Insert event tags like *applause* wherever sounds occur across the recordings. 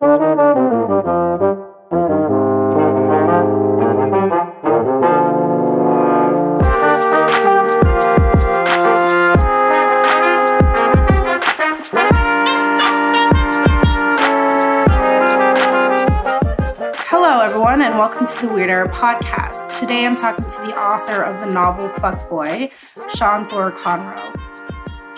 Hello, everyone, and welcome to the Weird podcast. Today I'm talking to the author of the novel Fuckboy, Sean Thor Conroe.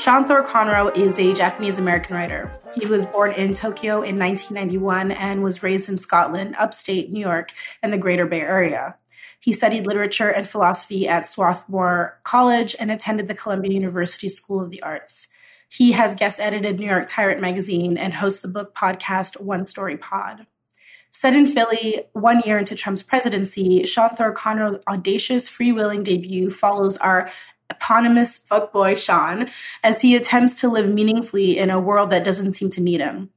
Sean Thor Conroe is a Japanese American writer. He was born in Tokyo in 1991 and was raised in Scotland, upstate New York, and the greater Bay Area. He studied literature and philosophy at Swarthmore College and attended the Columbia University School of the Arts. He has guest edited New York Tyrant magazine and hosts the book podcast One Story Pod. Set in Philly, one year into Trump's presidency, Sean Thor Conroe's audacious, freewheeling debut follows our eponymous fuckboy Sean as he attempts to live meaningfully in a world that doesn't seem to need him.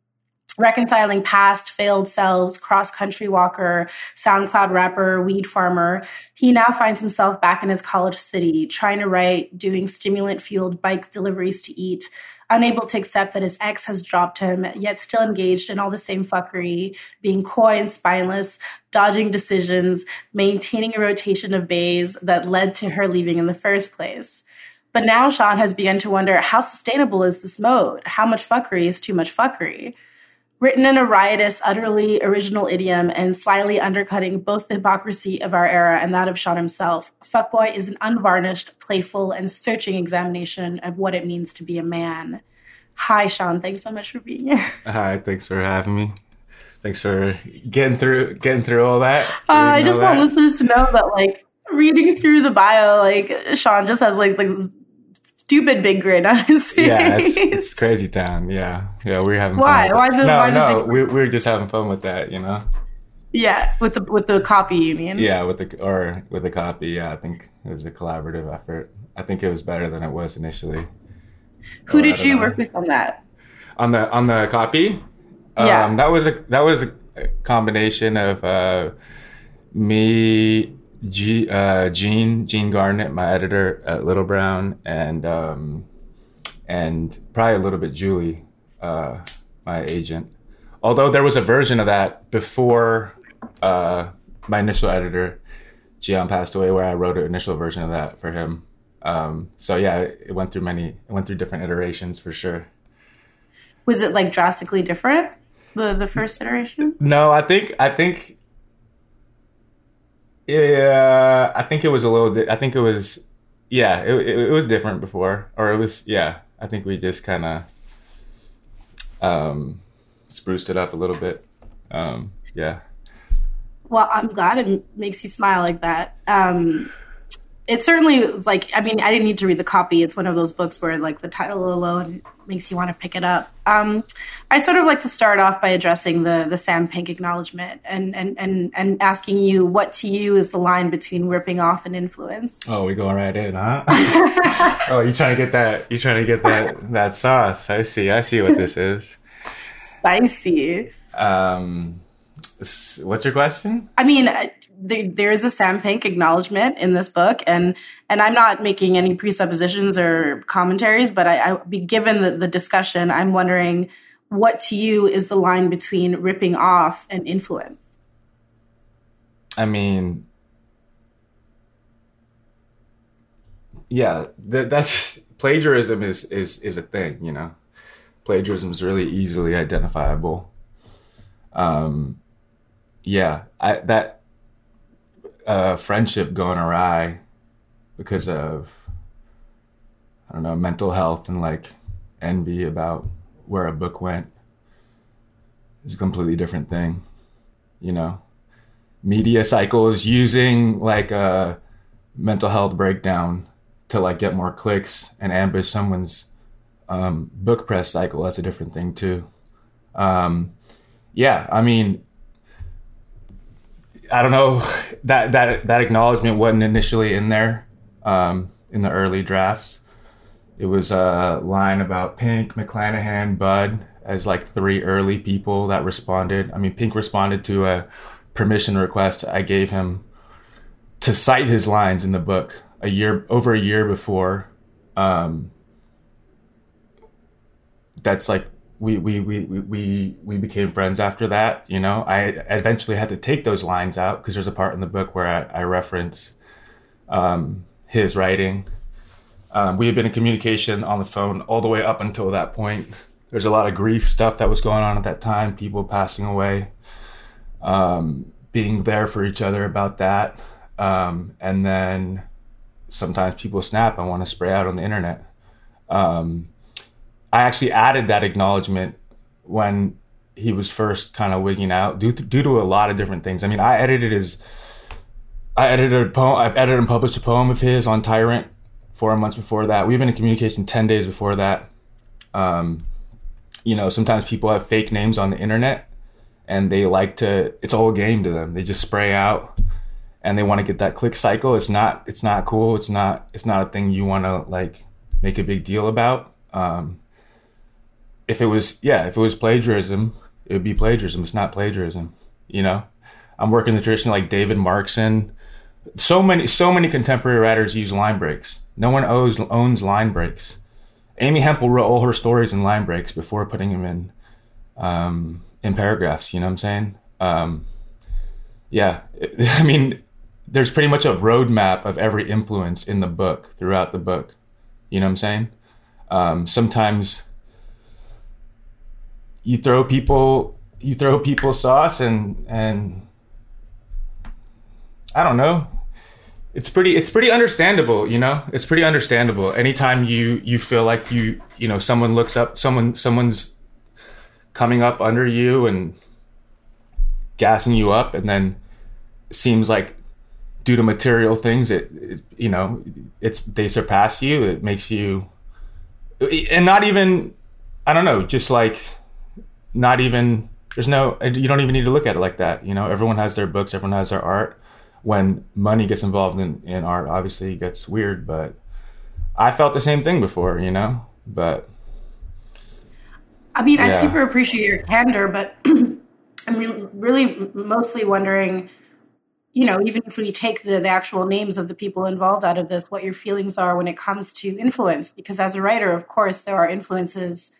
Reconciling past failed selves, cross country walker, SoundCloud rapper, weed farmer, he now finds himself back in his college city, trying to write, doing stimulant fueled bike deliveries to eat, unable to accept that his ex has dropped him, yet still engaged in all the same fuckery, being coy and spineless, dodging decisions, maintaining a rotation of bays that led to her leaving in the first place. But now Sean has begun to wonder how sustainable is this mode? How much fuckery is too much fuckery? Written in a riotous, utterly original idiom and slyly undercutting both the hypocrisy of our era and that of Sean himself, Fuckboy is an unvarnished, playful, and searching examination of what it means to be a man. Hi, Sean. Thanks so much for being here. *laughs* Hi, thanks for having me. Thanks for getting through getting through all that. Uh, I just want listeners to know that, like, reading through the bio, like Sean just has like like stupid big grin on his *laughs* face. Yeah, it's, it's crazy town. Yeah, yeah, we are having why? fun. Why the no, why no, the we we're just having fun with that, you know. Yeah, with the with the copy, you mean? Yeah, with the or with the copy. Yeah, I think it was a collaborative effort. I think it was better than it was initially. Who Or, did you know. work with on that? on the on the copy? Yeah. Um, that was a that was a combination of uh, me, G, uh, Jean Jean Garnett, my editor at Little Brown, and um, and probably a little bit Julie, uh, my agent. Although there was a version of that before uh, my initial editor, Gian, passed away, where I wrote an initial version of that for him. Um, so yeah, it went through many, it went through different iterations for sure. Was it like drastically different? The the first iteration? No, I think I think yeah, I think it was a little di- I think it was yeah, it, it, it was different before or it was yeah, I think we just kind of um spruced it up a little bit. Um yeah. Well, I'm glad it makes you smile like that. Um, it certainly like I mean I didn't need to read the copy. It's one of those books where like the title alone makes you want to pick it up. Um, I sort of like to start off by addressing the the Sam Pink acknowledgement and and and and asking you what to you is the line between ripping off and influence. Oh, we going right in, huh? *laughs* oh, you trying to get that you trying to get that that sauce. I see. I see what this is. Spicy. Um what's your question? I mean, there, is a Sam Pink acknowledgement in this book, and and I'm not making any presuppositions or commentaries, but I, I given the, the discussion, I'm wondering what to you is the line between ripping off and influence. I mean, yeah, that, that's *laughs* plagiarism is is is a thing, you know. Plagiarism is really easily identifiable. Um, yeah, I that uh, friendship going awry because of I don't know mental health and like envy about where a book went is a completely different thing, you know? Media cycles using like a mental health breakdown to like get more clicks and ambush someone's um, book press cycle. That's a different thing too. Um, yeah i mean i don't know that that that acknowledgement wasn't initially in there um, in the early drafts it was a line about pink mcclanahan bud as like three early people that responded i mean pink responded to a permission request I gave him to cite his lines in the book a year over a year before. Um, that's like we we we we we became friends after that. You know, I eventually had to take those lines out because there's a part in the book where I, I reference um, his writing. Um, we had been in communication on the phone all the way up until that point. There's a lot of grief stuff that was going on at that time. People passing away, um, being there for each other about that, um, and then sometimes people snap and want to spray out on the internet. Um, I actually added that acknowledgement when he was first kind of wigging out due to, due to a lot of different things. I mean, I edited his, I edited a poem, I've edited and published a poem of his on Tyrant four months before that. We've been in communication 10 days before that. Um, you know, sometimes people have fake names on the internet and they like to, it's all a game to them. They just spray out and they want to get that click cycle. It's not, it's not cool. It's not, it's not a thing you want to like make a big deal about. Um, if it was yeah if it was plagiarism it would be plagiarism. It's not plagiarism you know? I'm working the tradition like david markson. So many so many contemporary writers use line breaks. No one owes, owns line breaks. Amy hempel wrote all her stories in line breaks before putting them in um, in paragraphs you know what i'm saying? Um, yeah *laughs* i mean there's pretty much a roadmap of every influence in the book throughout the book you know what i'm saying? Um, sometimes you throw people you throw people sauce and and I don't know. It's pretty it's pretty understandable, you know? It's pretty understandable. Anytime you you feel like you you know someone looks up someone someone's coming up under you and gassing you up and then seems like due to material things it, it you know it's they surpass you it makes you and not even I don't know just like not even there's no you don't even need to look at it like that you know? Everyone has their books everyone has their art. When money gets involved in, in art obviously it gets weird but i felt the same thing before you know? But i mean yeah. i super appreciate your candor but *clears throat* i mean really mostly wondering you know even if we take the, the actual names of the people involved out of this what your feelings are when it comes to influence because as a writer of course there are influences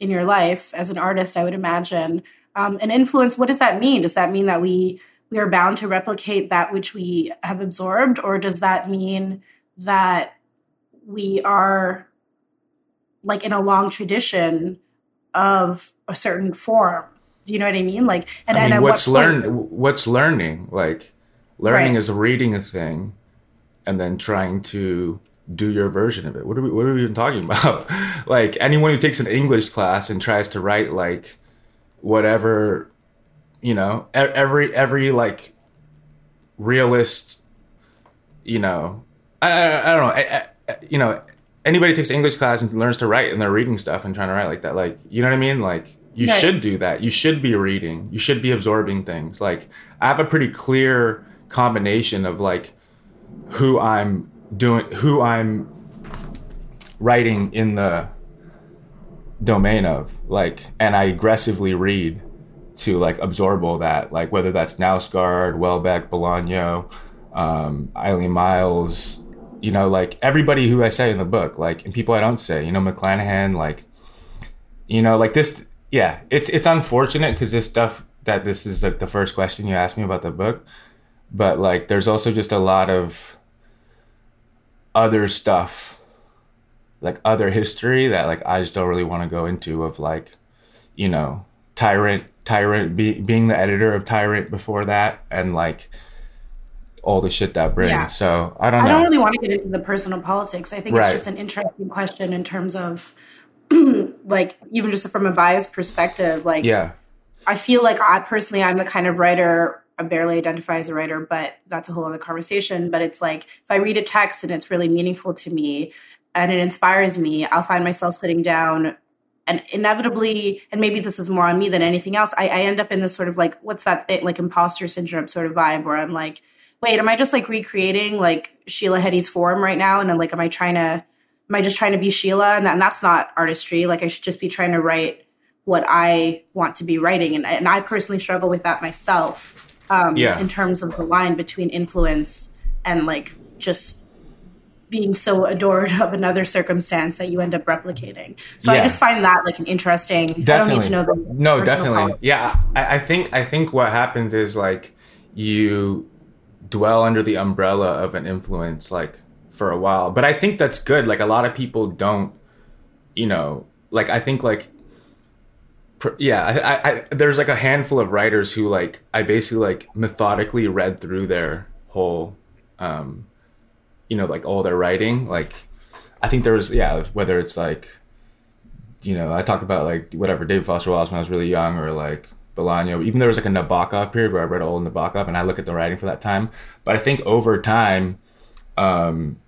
in your life as an artist, I would imagine. Um, an influence, what does that mean? Does that mean that we we are bound to replicate that which we have absorbed, or does that mean that we are like in a long tradition of a certain form? Do you know what I mean? Like, and, I mean, and what's what learn what's learning? Like, learning right. is reading a thing and then trying to do your version of it. What are we what are we even talking *laughs* about? like anyone who takes an English class and tries to write like whatever, you know, every every like realist, you know, I I, I don't know, I, I, you know, anybody takes English class and learns to write and they're reading stuff and trying to write like that, like you know what I mean? Like you right. should do that. You should be reading. You should be absorbing things. Like I have a pretty clear combination of like who I'm doing who I'm writing in the domain of like and I aggressively read to like absorb all that like whether that's Knausgaard, Houellebecq, Bolaño, um, Eileen Miles, you know like everybody who I say in the book like and people I don't say you know McClanahan like you know like this yeah it's it's unfortunate because this stuff that this is like the first question you asked me about the book but like there's also just a lot of other stuff like other history that like I just don't really want to go into of like you know Tyrant Tyrant be, being the editor of Tyrant before that and like all the shit that brings. Yeah. So I don't know. I don't really want to get into the personal politics. I think right. it's just an interesting question in terms of *clears throat* like even just from a biased perspective like yeah. I feel like I personally I'm the kind of writer barely identify as a writer, but that's a whole other conversation. But it's like if I read a text and it's really meaningful to me and it inspires me, I'll find myself sitting down and inevitably, and maybe this is more on me than anything else, I, I end up in this sort of like, what's that thing, like imposter syndrome sort of vibe where I'm like, wait, am I just like recreating like Sheila Heti's form right now? And then like, am I trying to, am I just trying to be Sheila? And, that, and that's not artistry. Like I should just be trying to write what I want to be writing. And, and I personally struggle with that myself. Um, yeah. in terms of the line between influence and like just being so adored of another circumstance that you end up replicating. So Yeah. I just find that like an interesting. I don't definitely need to know the no definitely quality. yeah I, I think i think what happens is like you dwell under the umbrella of an influence like for a while but i think that's good like a lot of people don't you know like i think like yeah I, I, there's like a handful of writers who like i basically like methodically read through their whole um you know like all their writing like i think there was yeah whether it's like you know, I talk about like whatever David Foster Wallace when I was really young, or like Bolaño. Even there was like a Nabokov period where I read all Nabokov, and I look at the writing for that time. But I think over time, um,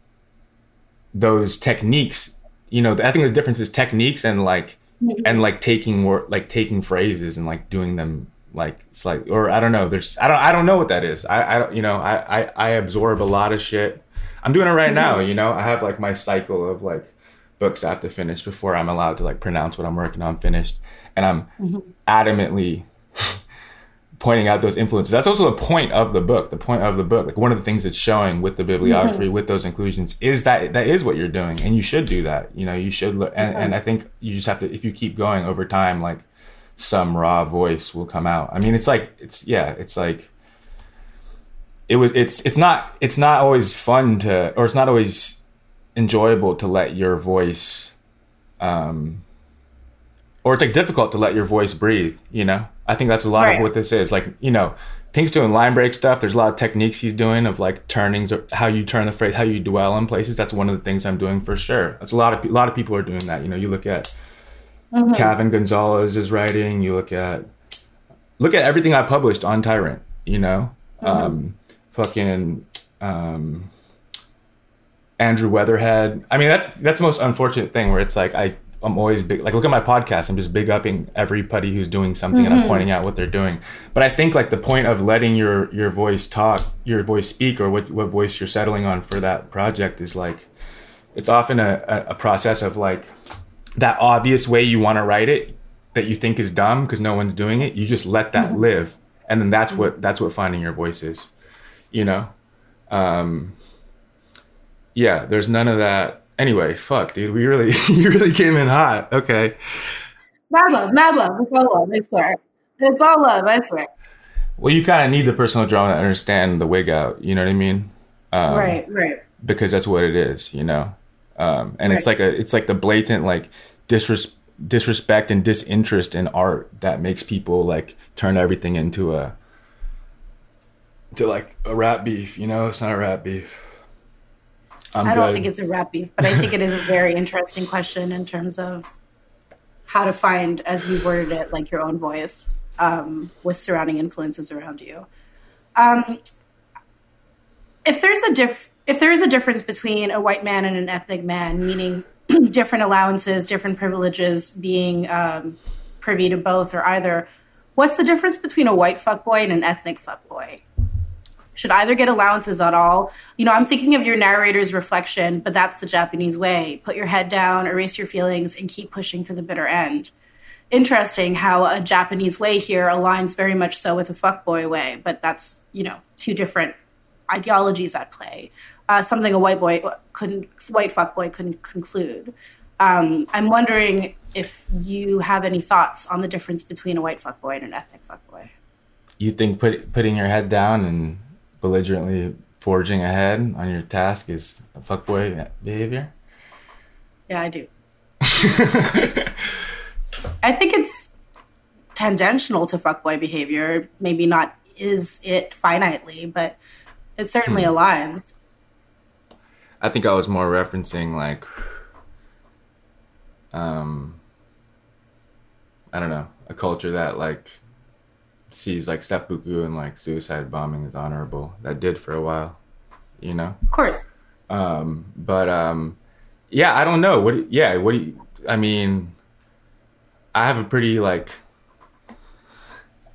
those techniques, you know, I think the difference is techniques and like Mm-hmm. and like taking wor- like taking phrases and like doing them like slightly, or I don't know. There's I don't I don't know what that is. I I don't you know I I, I absorb a lot of shit. I'm doing it right now. Mm-hmm. You know, I have like my cycle of like books I have to finish before I'm allowed to like pronounce what I'm working on finished. And I'm mm-hmm. adamantly pointing out those influences. That's also the point of the book. The point of the book, like one of the things it's showing with the bibliography, with those inclusions, is that that is what you're doing, and you should do that. You know, you should. Look, and, and I think you just have to. If you keep going over time, like some raw voice will come out. I mean, it's like it's yeah, it's like it was. It's it's not it's not always fun to, or it's not always enjoyable to let your voice um or it's like difficult to let your voice breathe you know i think that's a lot Right. of what this is like you know pink's doing line break stuff there's a lot of techniques he's doing of like turnings or how you turn the phrase how you dwell in places that's one of the things i'm doing for sure that's a lot of a lot of people are doing that you know you look at Calvin Gonzalez's writing. You look at look at everything I published on Tyrant. You know, um, fucking um, Andrew Weatherhead. I mean, that's that's the most unfortunate thing where it's like I I'm always big like look at my podcast. I'm just big upping everybody who's doing something and I'm mm-hmm. pointing out what they're doing. But I think like the point of letting your your voice talk, your voice speak, or what what voice you're settling on for that project is like it's often a, a, a process of like that obvious way you want to write it that you think is dumb because no one's doing it you just let that mm-hmm. live. And then that's mm-hmm. what that's what finding your voice is you know? Um yeah there's none of that anyway fuck dude we really *laughs* you really came in hot okay Mad love, mad love. It's all love. I swear. It's all love. I swear. well you kind of need the personal drama to understand the wig out you know what i mean um, right, right. because that's what it is, you know. Um, and it's like a it's like the blatant like disres- disrespect and disinterest in art that makes people like turn everything into a to like a rat beef, you know. It's not a rat beef. I'm I don't good. think it's a rap beef, but I think it is a very *laughs* interesting question in terms of how to find, as you worded it, like your own voice um, with surrounding influences around you. Um, if there's a diff, if there is a difference between a white man and an ethnic man, meaning *clears throat* different allowances, different privileges, being um, privy to both or either, what's the difference between a white fuckboy and an ethnic fuckboy? Should either get allowances at all. You know, I'm thinking of your narrator's reflection, but that's the Japanese way. Put your head down, erase your feelings, and keep pushing to the bitter end. Interesting how a Japanese way here aligns very much so with a fuckboy way, but that's, you know, two different ideologies at play. Uh, something a white boy couldn't, white fuckboy couldn't conclude. Um, I'm wondering if you have any thoughts on the difference between a white fuckboy and an ethnic fuckboy. you think put, putting your head down and belligerently forging ahead on your task is a fuckboy behavior? Yeah, I do. *laughs* I think it's tangential to fuckboy behavior. Maybe not is it finitely, but it certainly aligns. I think I was more referencing like um I don't know, a culture that like sees like seppuku and like suicide bombing as honorable. That did for a while, you know? Of course. Um but um yeah, I don't know. What yeah, what do you I mean I have a pretty like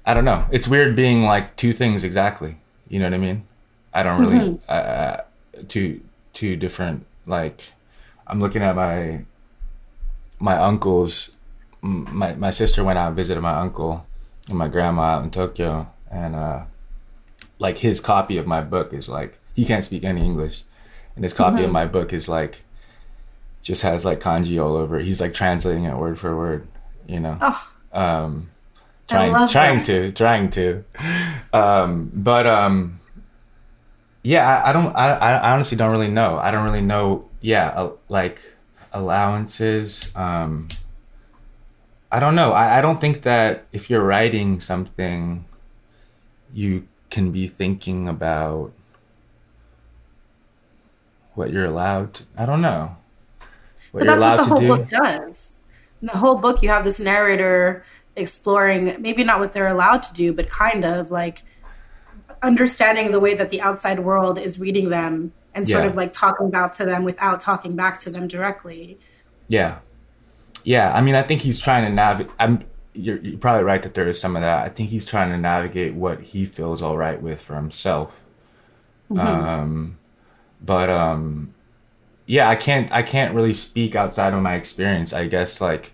I don't know. It's weird being like two things exactly. You know what I mean? I don't really uh, uh, two two different like I'm looking at my my uncle's my my sister went out and visited my uncle my grandma out in Tokyo and uh like his copy of my book is like he can't speak any English and his copy mm-hmm. of my book is like just has like kanji all over it. He's like translating it word for word, you know. Oh. Um, trying trying that. to trying to um, but um, yeah I, I don't I, I honestly don't really know i don't really know yeah uh, like allowances um i don't know I, I don't think that if you're writing something you can be thinking about what you're allowed to, i don't know what but that's what the whole do. book does in the whole book you have this narrator exploring maybe not what they're allowed to do but kind of like understanding the way that the outside world is reading them and sort yeah. of like talking about to them without talking back to them directly. Yeah. Yeah. I mean, I think he's trying to navigate. I'm, you're, you're, probably right that there is some of that. I think he's trying to navigate what he feels all right with for himself. Mm-hmm. Um, but, um, yeah, I can't, I can't really speak outside of my experience. I guess like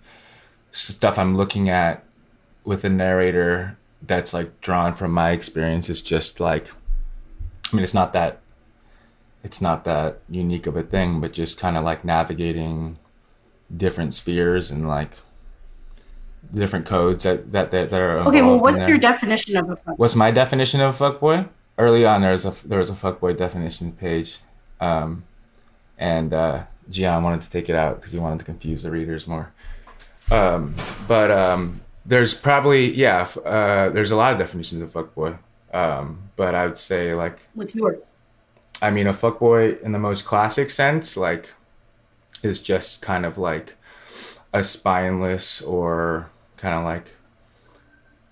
stuff I'm looking at with a narrator that's like drawn from my experience is just like I mean it's not that it's not that unique of a thing, but just kind of like navigating different spheres and like different codes that that that, that are okay. Well, what's your definition of a fuckboy? What's my definition of a fuckboy? Early on, there was a there was a fuckboy definition page, um, and uh, Gian wanted to take it out because he wanted to confuse the readers more. Um, but um, there's probably yeah uh, there's a lot of definitions of fuckboy um, but i would say like what's yours i mean a fuckboy in the most classic sense like is just kind of like a spineless or kind of like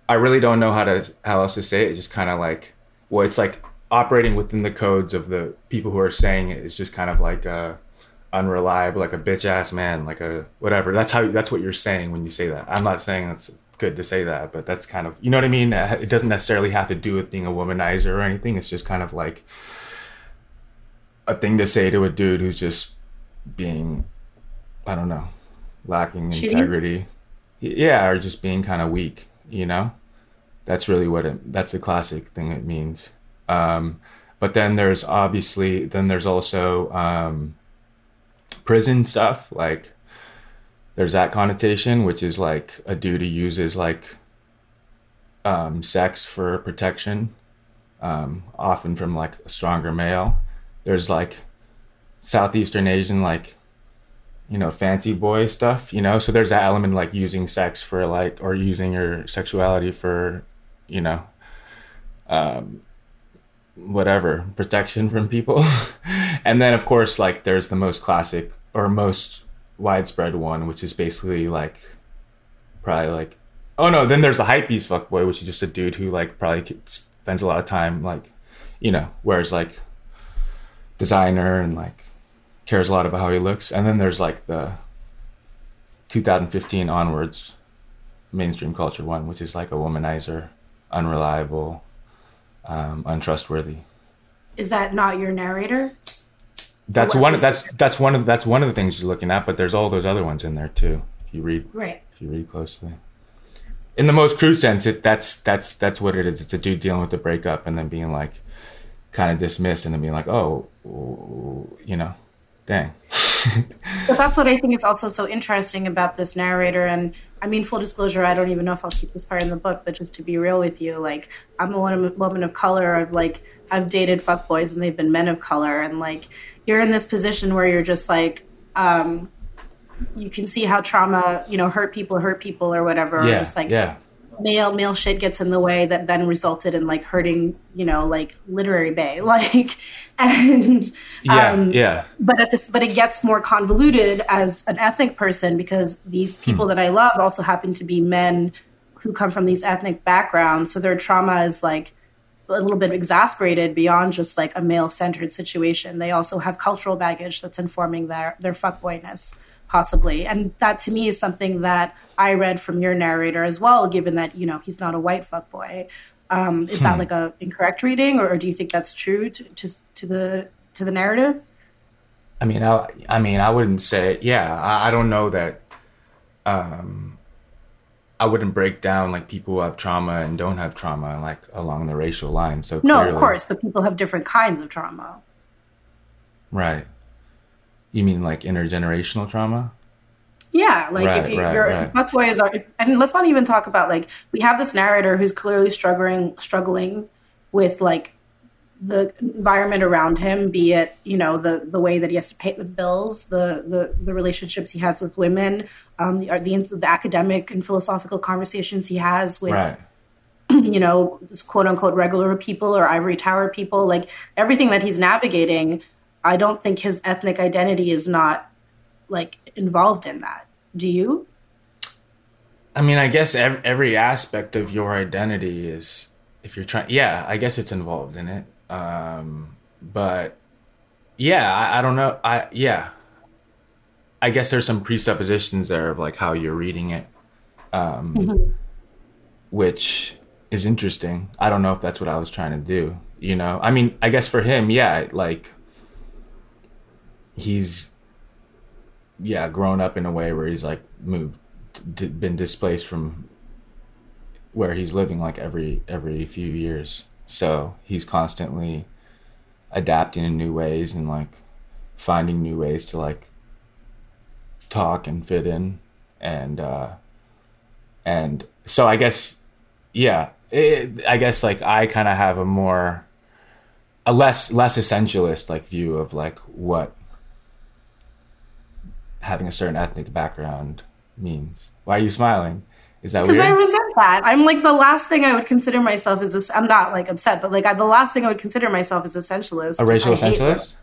i really don't know how to how else to say it it's just kind of like well it's like operating within the codes of the people who are saying it is just kind of like uh unreliable, like a bitch ass man, like a whatever. That's how that's what you're saying when you say that. I'm not saying that's good to say that, but that's kind of you know what I mean. It doesn't necessarily have to do with being a womanizer or anything. It's just kind of like a thing to say to a dude who's just being, I don't know, lacking integrity. Yeah, or just being kind of weak. You know, that's really what it. That's the classic thing it means. Um, but then there's obviously then there's also um, prison stuff like there's that connotation which is like a dude who uses like um, sex for protection um, often from like a stronger male there's like southeastern asian like you know fancy boy stuff you know? So there's that element like using sex for like or using your sexuality for you know um, whatever protection from people. *laughs* And then of course like there's the most classic or most widespread one which is basically like probably like oh no then there's the hype beast fuckboy which is just a dude who like probably spends a lot of time like you know wears like designer and like cares a lot about how he looks and then there's like the 2015 onwards mainstream culture one which is like a womanizer unreliable um, untrustworthy. Is that not your narrator? That's one. That's that's one of that's one of the things you're looking at. But there's all those other ones in there too. If you read, right? If you read closely, in the most crude sense, it that's that's that's what it is. It's a dude dealing with the breakup and then being like, kind of dismissed, and then being like, oh, you know, dang. *laughs* but that's what I think is also so interesting about this narrator. And I mean, full disclosure, I don't even know if I'll keep this part in the book, but just to be real with you, like I'm a woman of color. I've like I've dated fuck boys, and they've been men of color, and like you're in this position where you're just like. um you can see how trauma, you know, hurt people, hurt people, or whatever. Yeah, or just like yeah male male shit gets in the way that then resulted in like hurting you know like literary bay. *laughs* Like and yeah um, yeah. but at this but it gets more convoluted as an ethnic person because these people hmm. that i love also happen to be men who come from these ethnic backgrounds. So their trauma is like a little bit exasperated beyond just like a male centered situation. They also have cultural baggage that's informing their their fuckboyness possibly. And that to me is something that I read from your narrator as well, given that, you know, he's not a white fuckboy. Um, is hmm. that like a incorrect reading or, or, do you think that's true to, to, to the to the narrative? I mean, I, I mean, I wouldn't say, yeah, I, I don't know that, um, I wouldn't break down like people who have trauma and don't have trauma like along the racial line. So no, of course, but people have different kinds of trauma. Right. You mean like intergenerational trauma? Yeah, like Right, if you, right, your right. fuckboy is, and let's not even talk about like we have this narrator who's clearly struggling, struggling with like the environment around him, be it you know the the way that he has to pay the bills, the the the relationships he has with women, um, the the, the academic and philosophical conversations he has with *clears throat* you know, quote unquote regular people or ivory tower people, like everything that he's navigating, I don't think his ethnic identity is not like involved in that. Do you? I mean, I guess ev- every aspect of your identity is, if you're trying, yeah, I guess it's involved in it. Um, but yeah, I, I don't know. I, yeah, I guess there's some presuppositions there of like how you're reading it, um, which is interesting. I don't know if that's what I was trying to do. You know, I mean, I guess for him, yeah, like he's yeah grown up in a way where he's like moved d- been displaced from where he's living like every every few years. So he's constantly adapting in new ways and like finding new ways to like talk and fit in. And uh and so i guess yeah it, i guess like i kind of have a more a less less essentialist like view of like what having a certain ethnic background means. Why are you smiling? Is that Because? I resent that. I'm like the last thing I would consider myself is this. I'm not like upset, but like I, the last thing I would consider myself is essentialist. a racial I essentialist?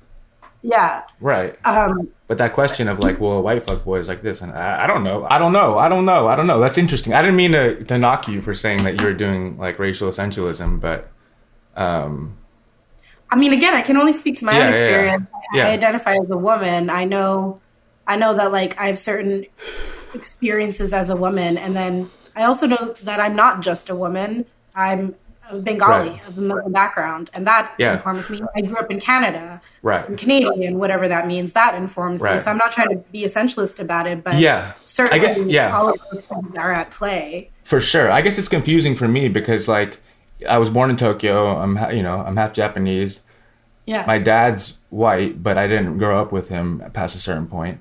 Yeah. Right. Um, But that question of like, well, a white fuck boy is like this, and I, I don't know, I don't know, I don't know, I don't know. That's interesting. I didn't mean to, to knock you for saying that you're doing like racial essentialism, but um, I mean, again, I can only speak to my Yeah, own yeah, yeah. experience. Yeah. I identify as a woman. I know, I know that like I have certain experiences as a woman, and then I also know that I'm not just a woman. I'm a Bengali Right. of a Muslim background, and that Yeah. informs me. I grew up in Canada. right. I'm Canadian, whatever that means. That informs me. So I'm not trying to be essentialist about it, but Yeah. certainly, I guess, yeah. all of those things are at play. For sure. I guess it's confusing for me because like I was born in Tokyo. I'm you know I'm half Japanese. Yeah, My dad's white, but I didn't grow up with him past a certain point.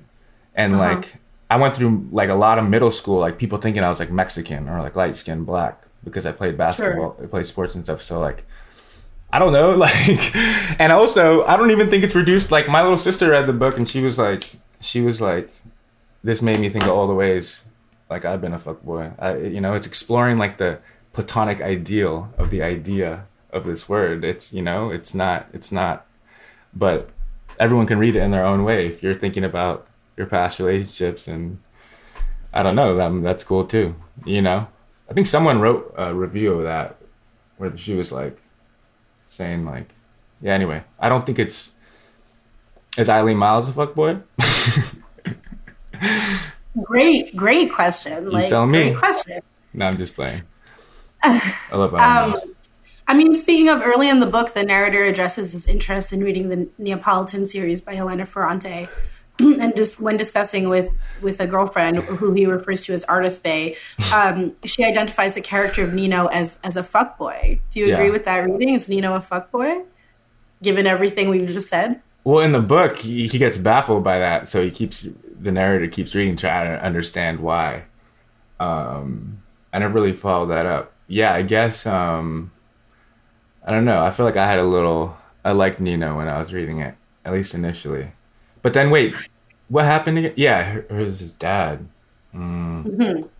And Uh-huh. like I went through like a lot of middle school, like people thinking I was like Mexican or like light skinned black because I played basketball, I played sports and stuff. So like I don't know, *laughs* like and also I don't even think it's reduced like my little sister read the book and she was like she was like this made me think of all the ways like I've been a fuck boy. I, you know, it's exploring like the platonic ideal of the idea of this word. It's you know, it's not, it's not, but everyone can read it in their own way. If you're thinking about your past relationships and I don't know, that, that's cool too. You know, I think someone wrote a review of that where she was like saying like, yeah. Anyway, I don't think it's is Eileen Miles a fuck boy. *laughs* great, great question. Like, tell me. great question. no, I'm just playing. *sighs* I love Eileen Um, Miles. I mean, speaking of early in the book, the narrator addresses his interest in reading the Neapolitan series by Elena Ferrante, *clears throat* and just when discussing with with a girlfriend who he refers to as Artist Bay, *laughs* um, she identifies the character of Nino as as a fuckboy. Do you agree Yeah. with that reading? Is Nino a fuckboy? Given everything we've just said, Well, in the book, he, he gets baffled by that, so he keeps the narrator keeps reading, trying to understand why. Um, I never really followed that up. Yeah, I guess um, I don't know. I feel like I had a little. I liked Nino when I was reading it, at least initially. But then, wait, what happened again? Yeah, it was his dad. Mm. *sighs*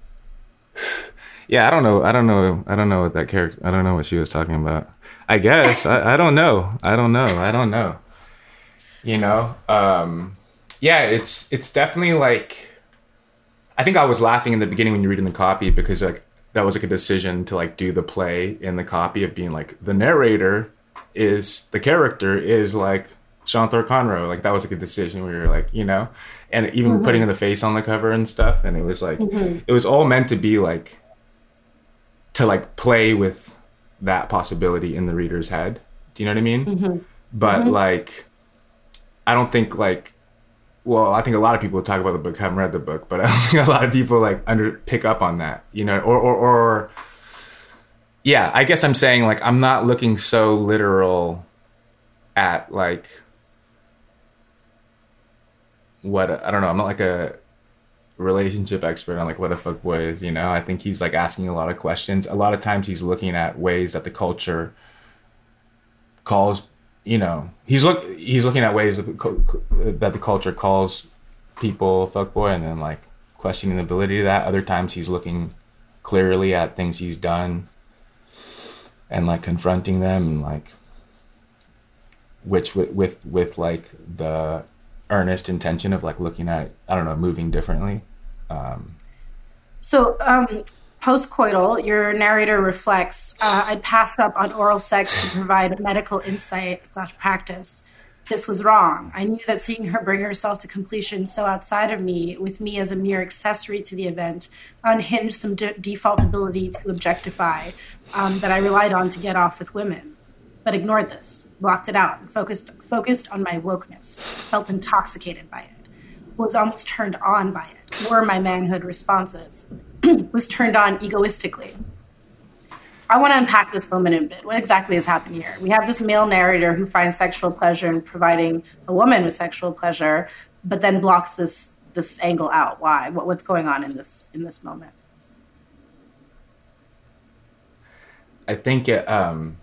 Yeah, I don't know. I don't know. I don't know what that character. I don't know what she was talking about. I guess I, I don't know. I don't know. I don't know you know um yeah it's it's definitely like i think i was laughing in the beginning when you read in the copy because like that was like a decision to like do the play in the copy of being like the narrator is the character is like Sean Thor Conroe like that was like a decision we you're like you know? And even mm-hmm. putting the face on the cover and stuff and it was like mm-hmm. it was all meant to be like to like play with that possibility in the reader's head. Do you know what i mean? Mm-hmm. But like I don't think like well, I think a lot of people talk about the book haven't read the book, but *laughs* I don't think a lot of people like under pick up on that, you know, or or or yeah, I guess I'm saying like I'm not looking so literal at like what I don't know. I'm not like a relationship expert on like what a fuck boy is. You know, I think he's like asking a lot of questions. A lot of times he's looking at ways that the culture calls. You know, he's look he's looking at ways that the culture calls people fuck boy, and then like questioning the validity of that. Other times he's looking clearly at things he's done and like confronting them and like which with with, with like the earnest intention of like looking at I don't know moving differently. Um, so um, post-coital, your narrator reflects. Uh, I passed up on oral sex to provide a medical insight slash practice. This was wrong. I knew that seeing her bring herself to completion so outside of me, with me as a mere accessory to the event, unhinged some de- default ability to objectify um, that I relied on to get off with women. But ignored this, blocked it out, and focused focused on my wokeness, felt intoxicated by it, was almost turned on by it, were my manhood responsive, *clears throat* was turned on egoistically. I want to unpack this moment a bit. What exactly has happened here? We have this male narrator who finds sexual pleasure in providing a woman with sexual pleasure, but then blocks this this angle out. Why? What, what's going on in this in this moment? I think it, um,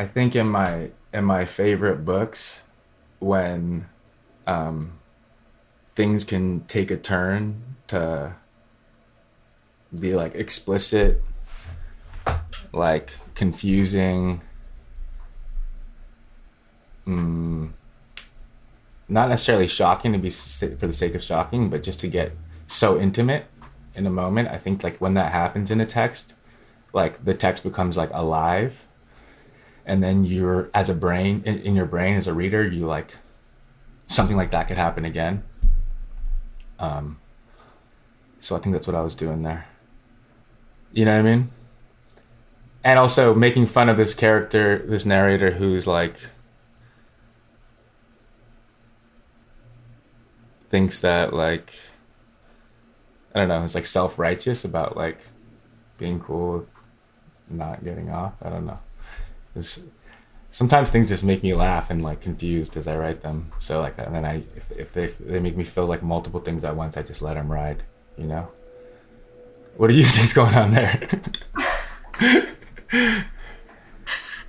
I think in my in my favorite books, when um, things can take a turn to be like explicit like confusing mm, not necessarily shocking to be for the sake of shocking but just to get so intimate in a moment i think like when that happens in a text like the text becomes like alive and then you're as a brain in, in your brain as a reader you like something like that could happen again um so i think that's what i was doing there you know what i mean and also making fun of this character, this narrator who's like thinks that like I don't know, it's like self righteous about like being cool, not getting off. I don't know. It's, sometimes things just make me laugh and like confused as I write them. So like, and then I if, if they if they make me feel like multiple things at once, I just let them ride. You know. What do you *laughs* think's going on there? *laughs*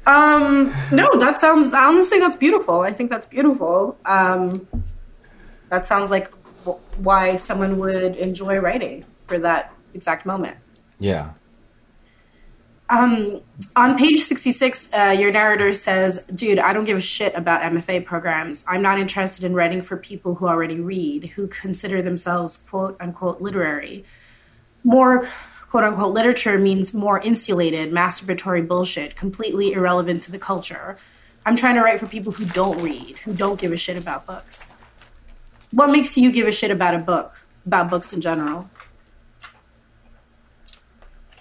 um, no, that sounds honestly that's beautiful. I think that's beautiful. Um, that sounds like w- why someone would enjoy writing for that exact moment. Yeah. Um, on page 66, uh, your narrator says, Dude, I don't give a shit about MFA programs. I'm not interested in writing for people who already read, who consider themselves quote unquote literary. More quote unquote literature means more insulated, masturbatory bullshit, completely irrelevant to the culture. I'm trying to write for people who don't read, who don't give a shit about books. What makes you give a shit about a book, about books in general?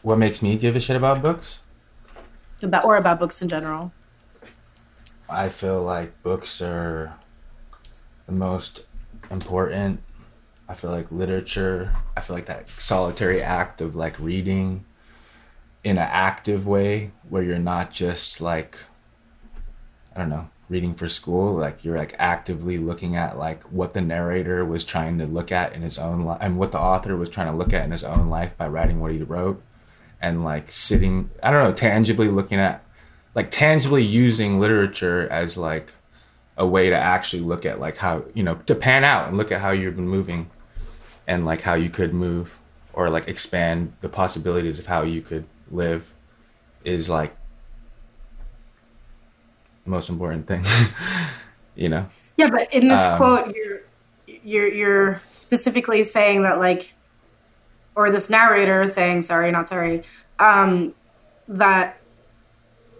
What makes me give a shit about books? About or about books in general? I feel like books are the most important I feel like literature, I feel like that solitary act of like reading in an active way where you're not just like, I don't know, reading for school, like you're like actively looking at like what the narrator was trying to look at in his own life and what the author was trying to look at in his own life by writing what he wrote and like sitting, I don't know, tangibly looking at, like tangibly using literature as like a way to actually look at like how, you know, to pan out and look at how you've been moving and like how you could move or like expand the possibilities of how you could live is like the most important thing *laughs* you know? Yeah but in this um, quote you're you're you're specifically saying that like or this narrator saying sorry not sorry um that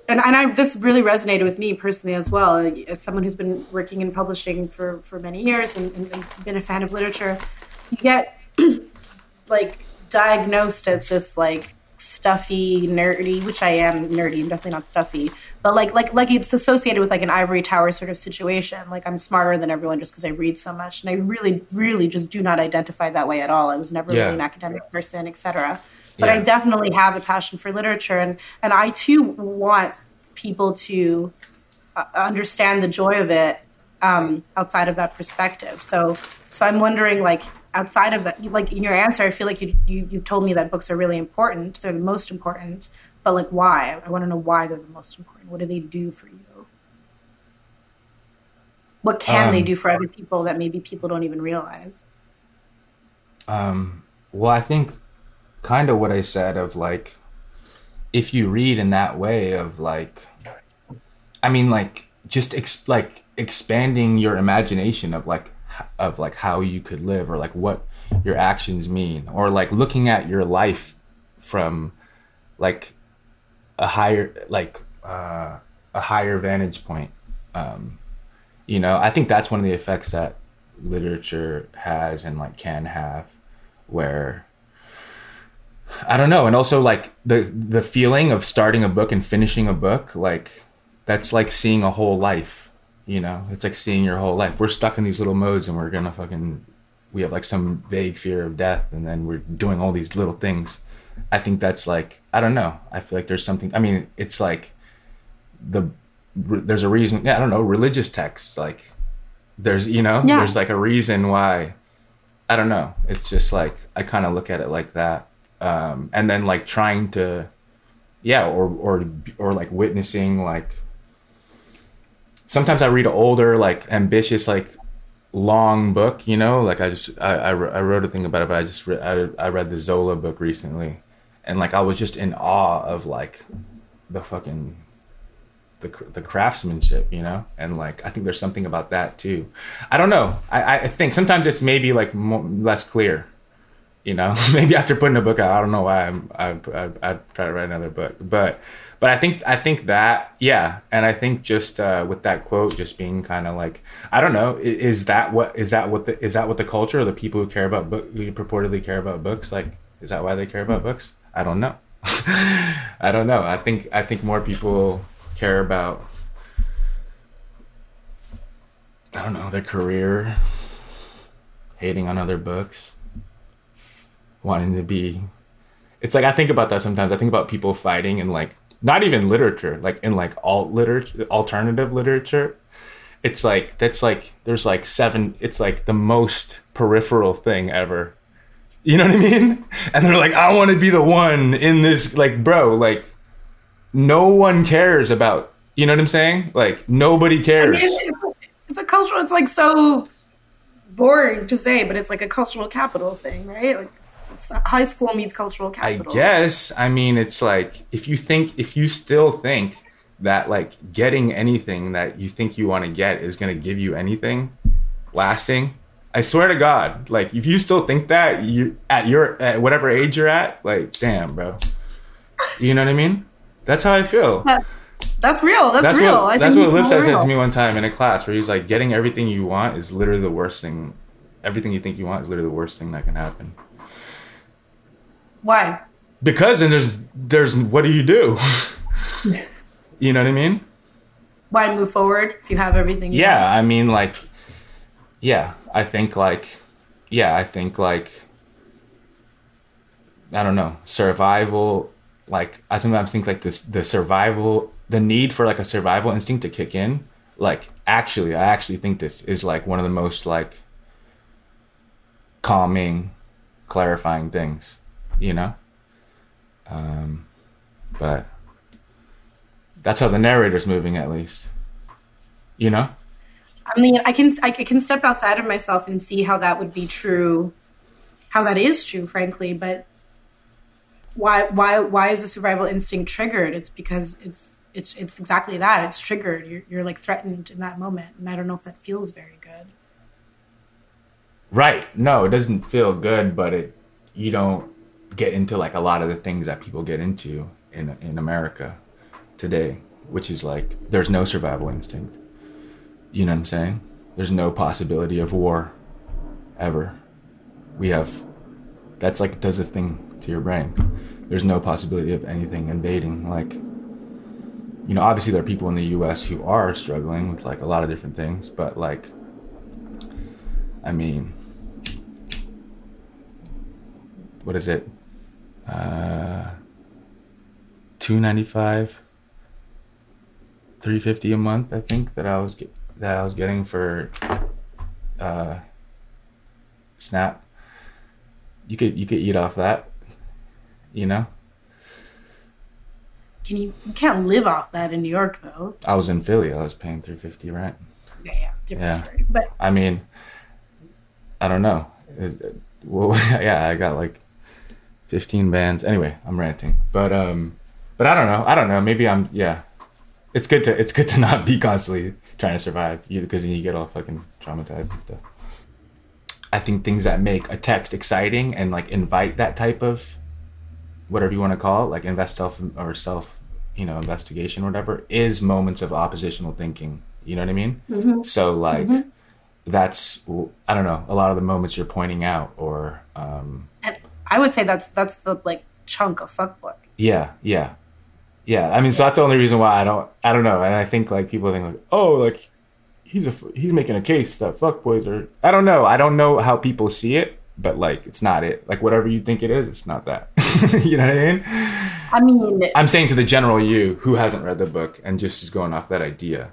and, and I, this really resonated with me personally as well as someone who's been working in publishing for, for many years and, and, and been a fan of literature you get *clears throat* like diagnosed as this like stuffy, nerdy, which I am nerdy. I'm definitely not stuffy, but like like like it's associated with like an ivory tower sort of situation. Like I'm smarter than everyone just because I read so much, and I really, really just do not identify that way at all. I was never yeah. really an academic person, etc. But yeah. I definitely have a passion for literature, and and I too want people to uh, understand the joy of it um, outside of that perspective. So, so I'm wondering, like, outside of that, like in your answer, I feel like you you you told me that books are really important. They're the most important, but like, why? I want to know why they're the most important. What do they do for you? What can um, they do for other people that maybe people don't even realize? Um. Well, I think kind of what I said of like, if you read in that way of like, I mean, like just ex- like expanding your imagination of like of like how you could live or like what your actions mean or like looking at your life from like a higher like uh, a higher vantage point um you know i think that's one of the effects that literature has and like can have where i don't know and also like the the feeling of starting a book and finishing a book like that's like seeing a whole life you know, it's like seeing your whole life. We're stuck in these little modes and we're gonna fucking we have like some vague fear of death and then we're doing all these little things. I think that's like I don't know. I feel like there's something I mean, it's like the there's a reason yeah, I don't know, religious texts like there's you know, yeah. there's like a reason why I don't know. It's just like I kind of look at it like that. Um and then like trying to yeah, or or or like witnessing like sometimes I read an older, like ambitious, like long book. You know, like I just I, I, I wrote a thing about it, but I just re- I I read the Zola book recently, and like I was just in awe of like the fucking the the craftsmanship, you know, and like I think there's something about that too. I don't know. I I think sometimes it's maybe like more, less clear. You know, *laughs* maybe after putting a book out, I don't know why I'm I I I'd try to write another book, but but I think I think that yeah, and I think just uh, with that quote, just being kind of like I don't know, is that what is that what the is that what the culture or the people who care about book who purportedly care about books like is that why they care about books? I don't know. *laughs* I don't know. I think I think more people care about I don't know their career, hating on other books, wanting to be. It's like I think about that sometimes. I think about people fighting and like not even literature, like in like alt literature, alternative literature. It's like that's like there's like seven. It's like the most peripheral thing ever. You know what I mean? And they're like, I want to be the one in this. Like, bro, like no one cares about. You know what I'm saying? Like nobody cares. I mean, it's a cultural. It's like so boring to say, but it's like a cultural capital thing, right? Like high school means cultural capital. I guess. I mean, it's like if you think, if you still think that like getting anything that you think you want to get is going to give you anything lasting, I swear to God, like if you still think that you at your at whatever age you're at, like damn, bro. You know what I mean? That's how I feel. That, that's real. That's, that's real. What, that's what Lipset said to me one time in a class where he's like, getting everything you want is literally the worst thing. Everything you think you want is literally the worst thing that can happen. Why? Because and there's there's what do you do? *laughs* you know what I mean? Why move forward if you have everything? yeah, want? I mean like yeah, I think like yeah, I think like I don't know, survival like I sometimes think like this the survival the need for like a survival instinct to kick in like actually I actually think this is like one of the most like calming clarifying things you know. Um, but that's how the narrator's moving, at least. You know. I mean, I can I can step outside of myself and see how that would be true, how that is true, frankly. But why why why is the survival instinct triggered? It's because it's it's it's exactly that. It's triggered. You're you're like threatened in that moment, and I don't know if that feels very good. Right. No, it doesn't feel good, but it you don't get into like a lot of the things that people get into in in America today, which is like there's no survival instinct. You know what I'm saying? There's no possibility of war ever. We have that's like does a thing to your brain. There's no possibility of anything invading like you know, obviously there are people in the US who are struggling with like a lot of different things, but like I mean what is it? uh, 295 350 a month i think that i was get, that I was getting for uh, Snap, you could you could eat off that, you know. Can you? You can't live off that in New York, though. I was in Philly. I was paying three fifty rent. Yeah, yeah, different Yeah. story. But I mean, I don't know. It- it- well, *laughs* yeah, I got like fifteen bands. Anyway, I'm ranting, but um, but I don't know. I don't know. Maybe I'm. Yeah, it's good to it's good to not be constantly trying to survive because then you get all fucking traumatized and stuff. I think things that make a text exciting and like invite that type of whatever you want to call it, like invest self or self, you know, investigation or whatever, is moments of oppositional thinking. You know what I mean? So like that's I don't know a lot of the moments you're pointing out or um, and I would say that's that's the like chunk of fuckboy. yeah yeah yeah. I mean, so that's the only reason why I don't I don't know, and I think like people think like oh like he's a he's making a case that fuck fuckboys are I don't know I don't know how people see it. But like, it's not it. Like, whatever you think it is, it's not that. *laughs* you know what I mean? I mean, I'm saying to the general you who hasn't read the book and just is going off that idea.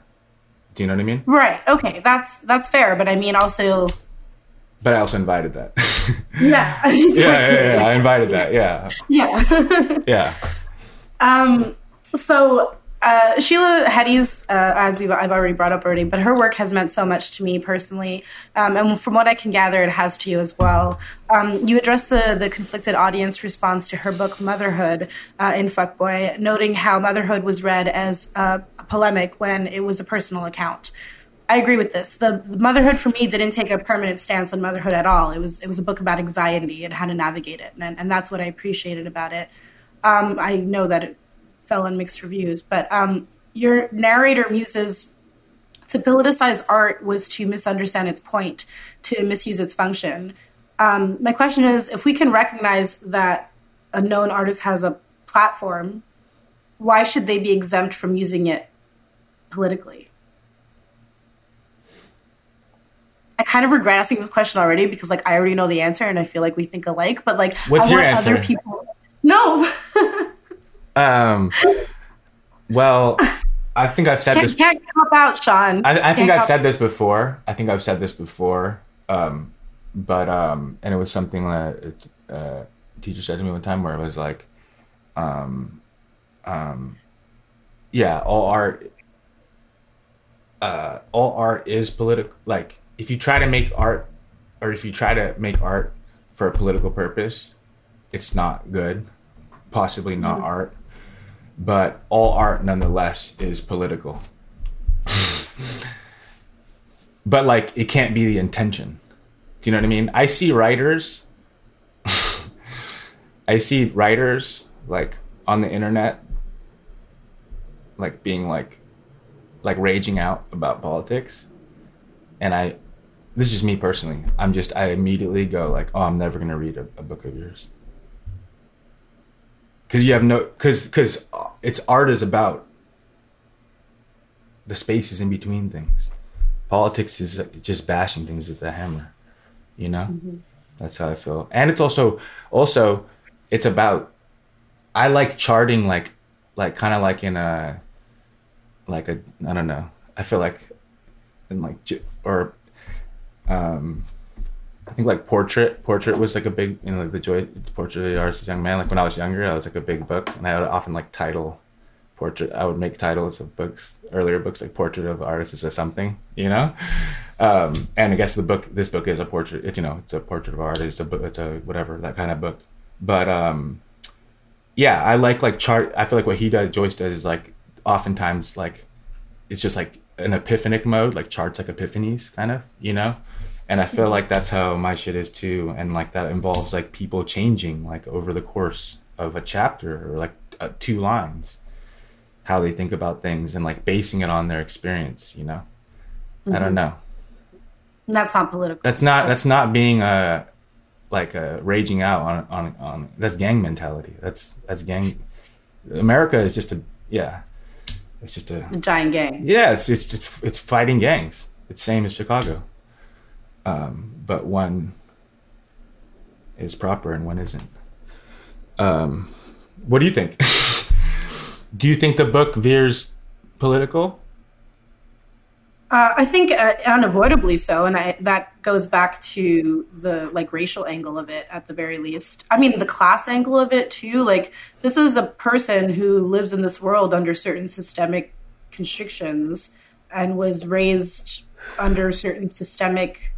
Do you know what I mean? right? Okay, that's that's fair. But I mean, also, But I also invited that. *laughs* yeah, *laughs* yeah, yeah, yeah, I invited that. Yeah, yeah. yeah. Um, so uh, Sheila Heti's, uh, as we've I've already brought up already, but her work has meant so much to me personally, um, and from what I can gather, it has to you as well. Um, you address the the conflicted audience response to her book Motherhood uh, in Fuckboy, noting how motherhood was read as a polemic when it was a personal account. I agree with this. The, the motherhood for me didn't take a permanent stance on motherhood at all. It was it was a book about anxiety and how to navigate it, and and that's what I appreciated about it. Um, I know that it fell on mixed reviews, but um, your narrator muses to politicize art was to misunderstand its point, to misuse its function. Um, my question is, if we can recognize that a known artist has a platform, why should they be exempt from using it politically? I kind of regret asking this question already because, like, I already know the answer and I feel like we think alike. But like, What's I your want other answer? people. No, *laughs* Um. Well, I think I've said can't, this. can't cop out, Sean. I, I think I've said this before. I think I've said this before. Um, but um, and it was something that uh, a teacher said to me one time where it was like, um, um, yeah, all art, uh, all art is political. Like if you try to make art, or if you try to make art for a political purpose, it's not good. Possibly not art, but all art nonetheless is political but like it can't be the intention. Do you know what I mean? I see writers I see writers like on the internet like being like like raging out about politics and I this is just me personally. I'm just I immediately go like, "Oh, I'm never going to read a, a book of yours." Cuz you have no cuz cuz uh, it's art is about the spaces in between things. Politics is uh, just bashing things with a hammer you know? Mm-hmm. That's how i feel. And it's also also it's about i like charting like like kind of like in a like a i don't know. I feel like in like or um i think like portrait portrait was like a big you know like the Joyce portrait of artist young man. Like when i was younger i was like a big book and i would often like title portrait i would make titles of books earlier books like portrait of artists or something you know? Um and i guess the book this book is a portrait it, you know it's a portrait of artist it's a book it's a whatever that kind of book. But um yeah i like like chart i feel like what he does joyce does is like oftentimes like it's just like an epiphanic mode like charts like epiphanies kind of you know and i feel like that's how my shit is too. And like that involves like people changing like over the course of a chapter or like uh, two lines how they think about things and like basing it on their experience you know? I don't mm-hmm. know. That's not political. that's not that's not being a like a raging out on on on that's gang mentality. That's that's gang america is just a yeah it's just a A giant gang. yeah it's it's just, it's fighting gangs. It's same as chicago um but one is proper and one isn't um what do you think *laughs* do you think the book veers political Uh, I think uh, unavoidably so, and I, that goes back to the like racial angle of it at the very least. I mean, the class angle of it too. Like, this is a person who lives in this world under certain systemic constrictions and was raised under certain systemic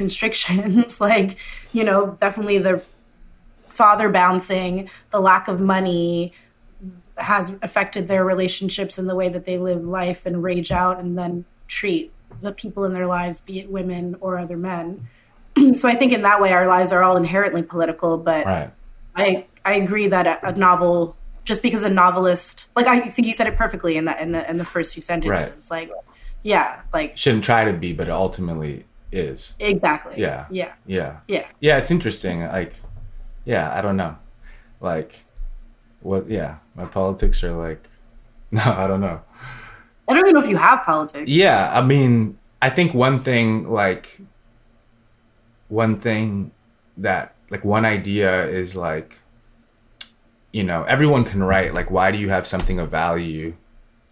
constrictions. *laughs* like, you know, definitely the father bouncing, the lack of money, has affected their relationships and the way that they live life and rage out and then treat the people in their lives, be it women or other men. *clears throat* so I think in that way, our lives are all inherently political. But Right. I I agree that a, a novel, just because a novelist, like I think you said it perfectly in that in the in the first two sentences, like yeah, like Shouldn't try to be, but ultimately is. exactly, Yeah. yeah, Yeah. yeah. Yeah, it's interesting. Like, yeah, I don't know. Like, what? Yeah, my politics are like, *laughs* no, I don't know. I don't even know if you have politics. Yeah, I mean, I think one thing, like, one thing that, like, one idea is like, you know, everyone can write. Like, why do you have something of value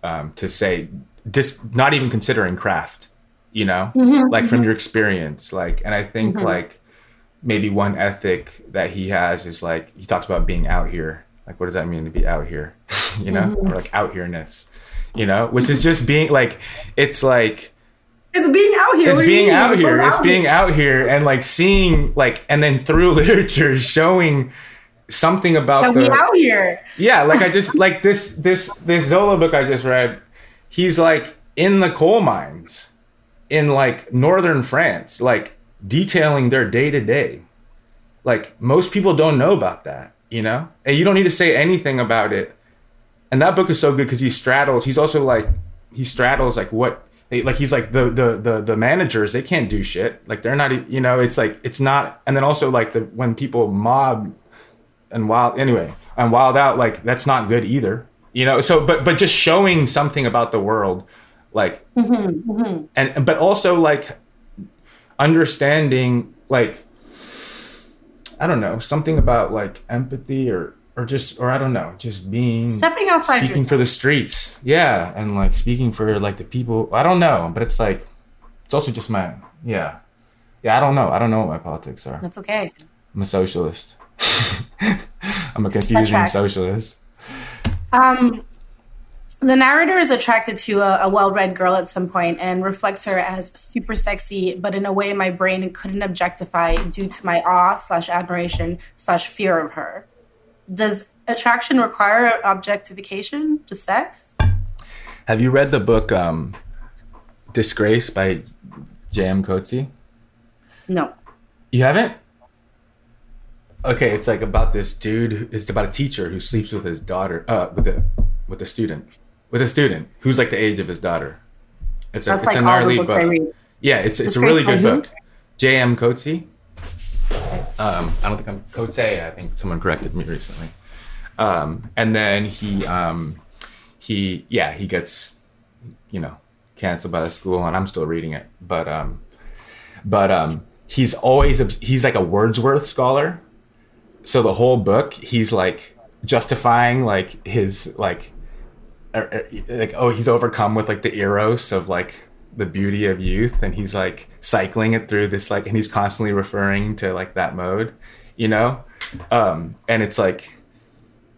um, to say? Just not even considering craft, you know, mm-hmm, like from mm-hmm. your experience. Like, and I think mm-hmm. like maybe one ethic that he has is like he talks about being out here. Like, what does that mean to be out here? *laughs* you know, or like out here-ness, you know, which is just being like, it's like It's being out here. it's What do you being out here. We're It's being out here and like seeing like, and then through *laughs* literature showing something about That the out here. yeah, like I just like this this this Zola book I just read. He's like in the coal mines in like northern France, like detailing their day to day. Like most people don't know about that, you know, and you don't need to say anything about it. And that book is so good because he straddles. He's also like he straddles like what like he's like the the the the managers they can't do shit like they're not you know it's like it's not and then also like the when people mob and wild anyway and wild out like that's not good either you know so but but just showing something about the world like and but also like understanding like i don't know something about like empathy or or just or i don't know just being Stepping outside speaking for the streets. Yeah and like speaking for like the people. I don't know but it's like it's also just my yeah. Yeah i don't know. I don't know what my politics are. That's okay. I'm a socialist. *laughs* I'm a confusing socialist. Um, the narrator is attracted to a, a well-read girl at some point and reflects her as super sexy, but in a way my brain couldn't objectify due to my awe slash admiration slash fear of her. Does attraction require objectification to sex? Have you read the book um, Disgrace by J.M. Coetzee? No. You haven't? Okay, it's like about this dude. It's about a teacher who sleeps with his daughter, uh, with a with a student, with a student who's like the age of his daughter. It's a That's it's like a gnarly book. Yeah, it's it's a really good book. J.M. Coetzee. Um, I don't think I'm Coetzee. I think someone corrected me recently. Um, and then he um, he yeah he gets you know canceled by the school, and I'm still reading it. But um, but um, he's always he's like a Wordsworth scholar. So the whole book, he's like justifying like his like like oh he's overcome with like the eros of like the beauty of youth and he's like cycling it through this like and he's constantly referring to like that mode you know? Um and it's like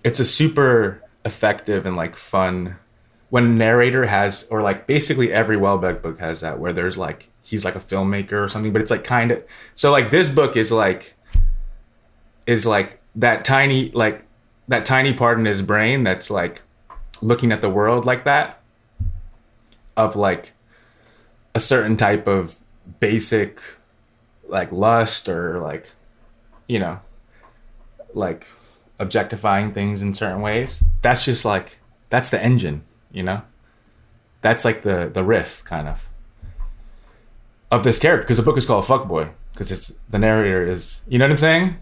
it's a super effective and like fun when narrator has or like basically every Houellebecq book has that where there's like he's like a filmmaker or something but it's like kind of so like this book is like is like that tiny like that tiny part in his brain that's like looking at the world like that of like a certain type of basic like lust or like you know like objectifying things in certain ways that's just like that's the engine you know? That's like the the riff kind of of this character because the book is called fuckboy because it's the narrator is you know what i'm saying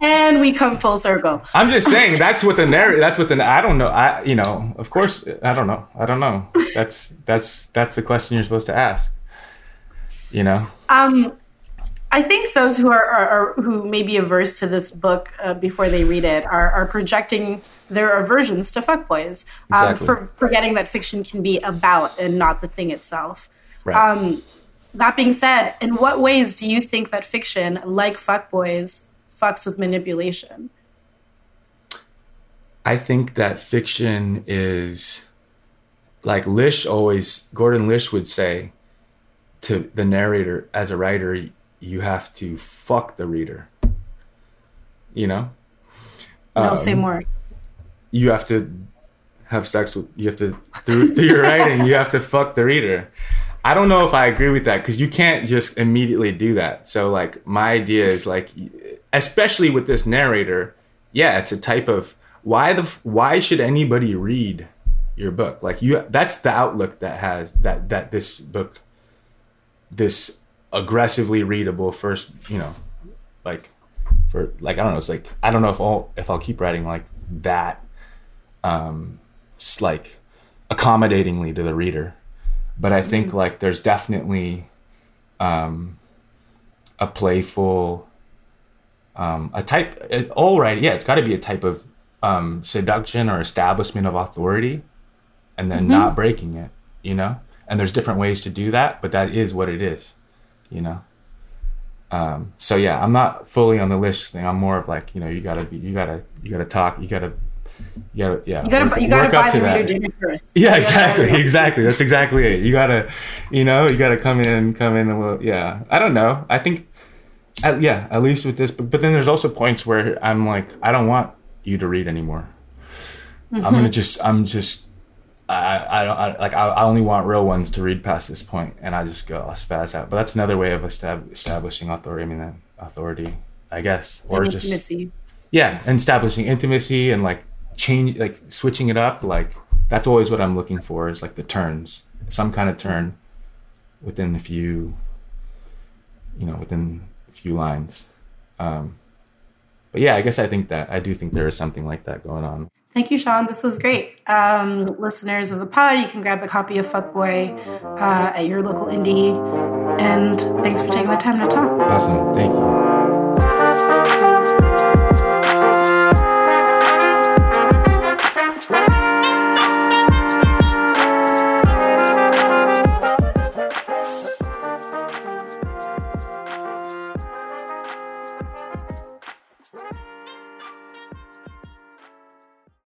And we come full circle. I'm just saying that's what the narrative. That's what the I don't know. I you know of course I don't know. I don't know. That's that's that's the question you're supposed to ask. You know. Um, I think those who are, are, are who may be averse to this book uh, before they read it are, are projecting their aversions to fuckboys, um, Exactly. for forgetting that fiction can be about and not the thing itself. Right. Um, that being said, in what ways do you think that fiction, like fuckboys, fucks with manipulation? I think that fiction is like Lish always, Gordon Lish would say to the narrator as a writer, you have to fuck the reader. You know? No, say um, more. You have to have sex with, you have to, through, through your writing, you have to fuck the reader. I don't know if I agree with that because you can't just immediately do that. So, like, my idea is like, especially with this narrator, yeah, it's a type of why the why should anybody read your book? Like, you that's the outlook that has that that this book, this aggressively readable first, you know, like for like I don't know, it's like I don't know if I'll if I'll keep writing like that, um, like accommodatingly to the reader but I think like there's definitely um, a playful um, a type it, all right yeah it's got to be a type of um, seduction or establishment of authority and then not breaking it you know and there's different ways to do that but that is what it is you know um, so yeah i'm not fully on the Lish thing i'm more of like you know you gotta be you gotta you gotta talk you gotta you gotta yeah You gotta, work- you gotta buy to the reader dinner first. *laughs* Yeah, You exactly, exactly. That's exactly it. You gotta, you know, you gotta come in, come in a little. Yeah, I don't know. I think, at, yeah, at least with this. But, but then there's also points where I'm like, I don't want you to read anymore. I'm gonna just, I'm just, I, I don't, I, like, I, I only want real ones to read past this point, and I just go, I'll spaz out. But that's another way of estab- establishing authority. I mean, uh, authority, I guess, or just Intimacy. yeah and establishing intimacy and like change like switching it up like that's always what i'm looking for is like the turns some kind of turn within a few you know within few lines um but yeah i guess i think that i do think there is something like that going on Thank you, Sean. This was great. Um, listeners of the pod, you can grab a copy of Fuckboy uh, at your local indie. And thanks for taking the time to talk. awesome thank you